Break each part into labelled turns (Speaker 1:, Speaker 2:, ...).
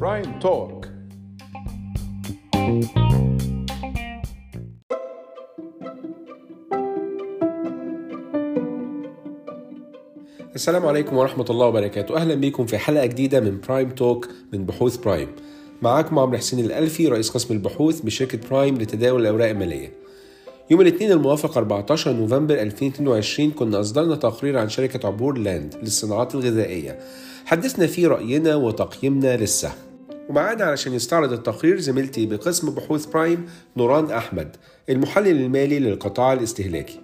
Speaker 1: Prime Talk السلام عليكم ورحمة الله وبركاته. أهلا بكم في حلقة جديدة من Prime Talk من بحوث برايم معاكم عمرو حسين الألفي رئيس قسم البحوث بشركة برايم لتداول الأوراق المالية. يوم الاثنين الموافق 14 نوفمبر 2022 كنا أصدرنا تقرير عن شركة عبور لاند للصناعات الغذائية. حدثنا فيه رأينا وتقييمنا للسهم ومعانا علشان يستعرض التقرير زميلتي بقسم بحوث برايم نوران أحمد المحلل المالي للقطاع الاستهلاكي.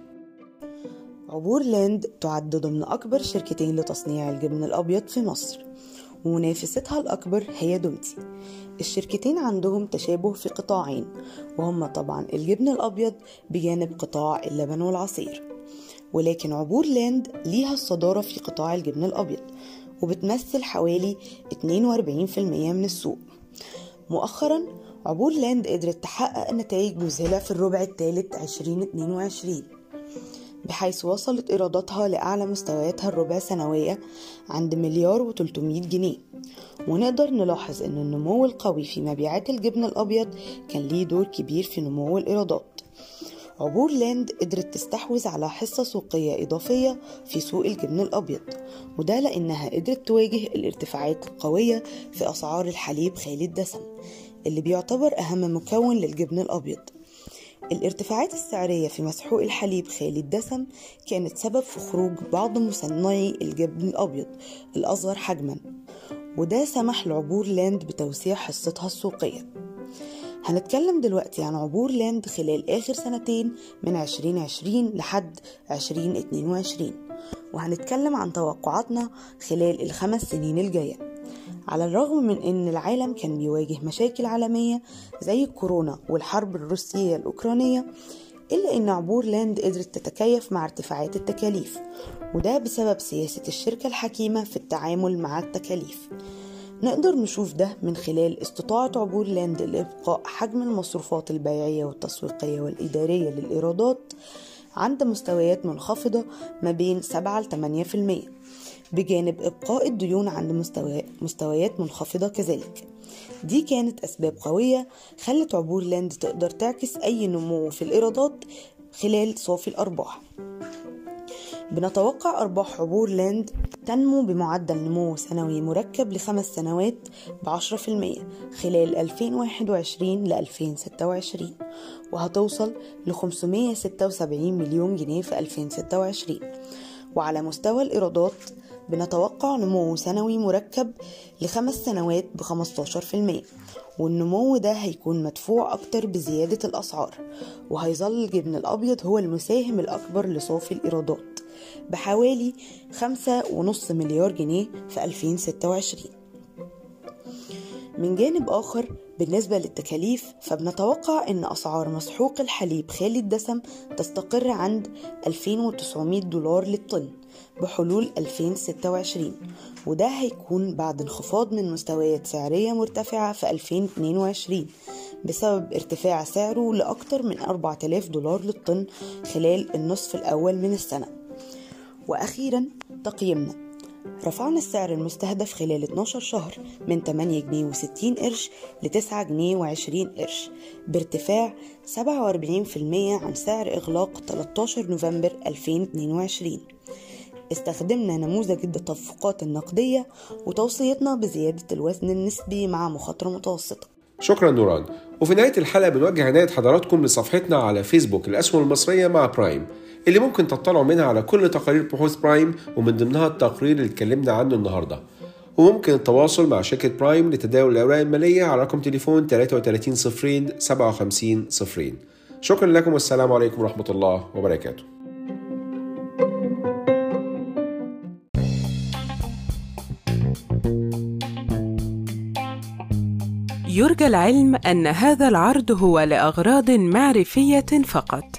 Speaker 2: عبور لاند تعد ضمن أكبر شركتين لتصنيع الجبن الأبيض في مصر. ومنافستها الأكبر هي دومتي. الشركتين عندهم تشابه في قطاعين وهما طبعا الجبن الأبيض بجانب قطاع اللبن والعصير. ولكن عبور لاند ليها الصدارة في قطاع الجبن الأبيض وبتمثل حوالي 42% من السوق. مؤخرا عبور لاند قدرت تحقق نتائج مذهلة في الربع الثالث 2022 بحيث وصلت إيراداتها لأعلى مستوياتها الربع سنوية عند مليار و300 جنيه. ونقدر نلاحظ أن النمو القوي في مبيعات الجبن الأبيض كان ليه دور كبير في نمو الإيرادات. عبور لاند قدرت تستحوذ على حصة سوقية إضافية في سوق الجبن الأبيض وده لأنها قدرت تواجه الارتفاعات القوية في أسعار الحليب خالي الدسم اللي بيعتبر أهم مكون للجبن الأبيض. الارتفاعات السعرية في مسحوق الحليب خالي الدسم كانت سبب في خروج بعض مصنعي الجبن الأبيض الأصغر حجما وده سمح لعبور لاند بتوسيع حصتها السوقية. هنتكلم دلوقتي عن عبور لاند خلال آخر سنتين من 2020 لحد 2022 وهنتكلم عن توقعاتنا خلال الخمس سنين الجاية. على الرغم من إن العالم كان بيواجه مشاكل عالمية زي الكورونا والحرب الروسية الأوكرانية إلا إن عبور لاند قدرت تتكيف مع ارتفاعات التكاليف وده بسبب سياسة الشركة الحكيمة في التعامل مع التكاليف. نقدر نشوف ده من خلال استطاعة عبور لاند لإبقاء حجم المصروفات البيعية والتسويقية والإدارية للإيرادات عند مستويات منخفضة ما بين 7 ل 8% بجانب إبقاء الديون عند مستويات منخفضة كذلك. دي كانت أسباب قوية خلت عبور لاند تقدر تعكس أي نمو في الإيرادات خلال صافي الأرباح. بنتوقع أرباح عبور لاند تنمو بمعدل نمو سنوي مركب لخمس سنوات بعشرة في المية خلال 2021 ل 2026 وهتوصل ل 576 مليون جنيه في 2026 وعلى مستوى الإيرادات بنتوقع نمو سنوي مركب لخمس سنوات ب 15% والنمو ده هيكون مدفوع أكتر بزيادة الأسعار وهيظل الجبن الأبيض هو المساهم الأكبر لصافي الإيرادات بحوالي خمسة ونص مليار جنيه في 2026 من جانب آخر بالنسبة للتكاليف فبنتوقع أن أسعار مسحوق الحليب خالي الدسم تستقر عند 2900 دولار للطن بحلول 2026 وده هيكون بعد انخفاض من مستويات سعرية مرتفعة في 2022 بسبب ارتفاع سعره لأكثر من 4000 دولار للطن خلال النصف الأول من السنة. وأخيرا تقييمنا. رفعنا السعر المستهدف خلال 12 شهر من 8 جنيه و60 قرش ل 9 جنيه و20 قرش بارتفاع 47% عن سعر إغلاق 13 نوفمبر 2022 استخدمنا نموذج التدفقات النقدية وتوصيتنا بزيادة الوزن النسبي مع مخاطرة متوسطة.
Speaker 1: شكرا نوران. وفي نهاية الحلقة بنوجه عناية حضراتكم لصفحتنا على فيسبوك الأسهم المصرية مع برايم. اللي ممكن تطلعوا منها على كل تقارير بحوث برايم ومن ضمنها التقرير اللي اتكلمنا عنه النهارده. وممكن التواصل مع شركة برايم لتداول الأوراق المالية على رقم تليفون 33 صفرين 57 صفرين. شكرا لكم والسلام عليكم ورحمة الله وبركاته.
Speaker 3: يرجى العلم أن هذا العرض هو لأغراض معرفية فقط.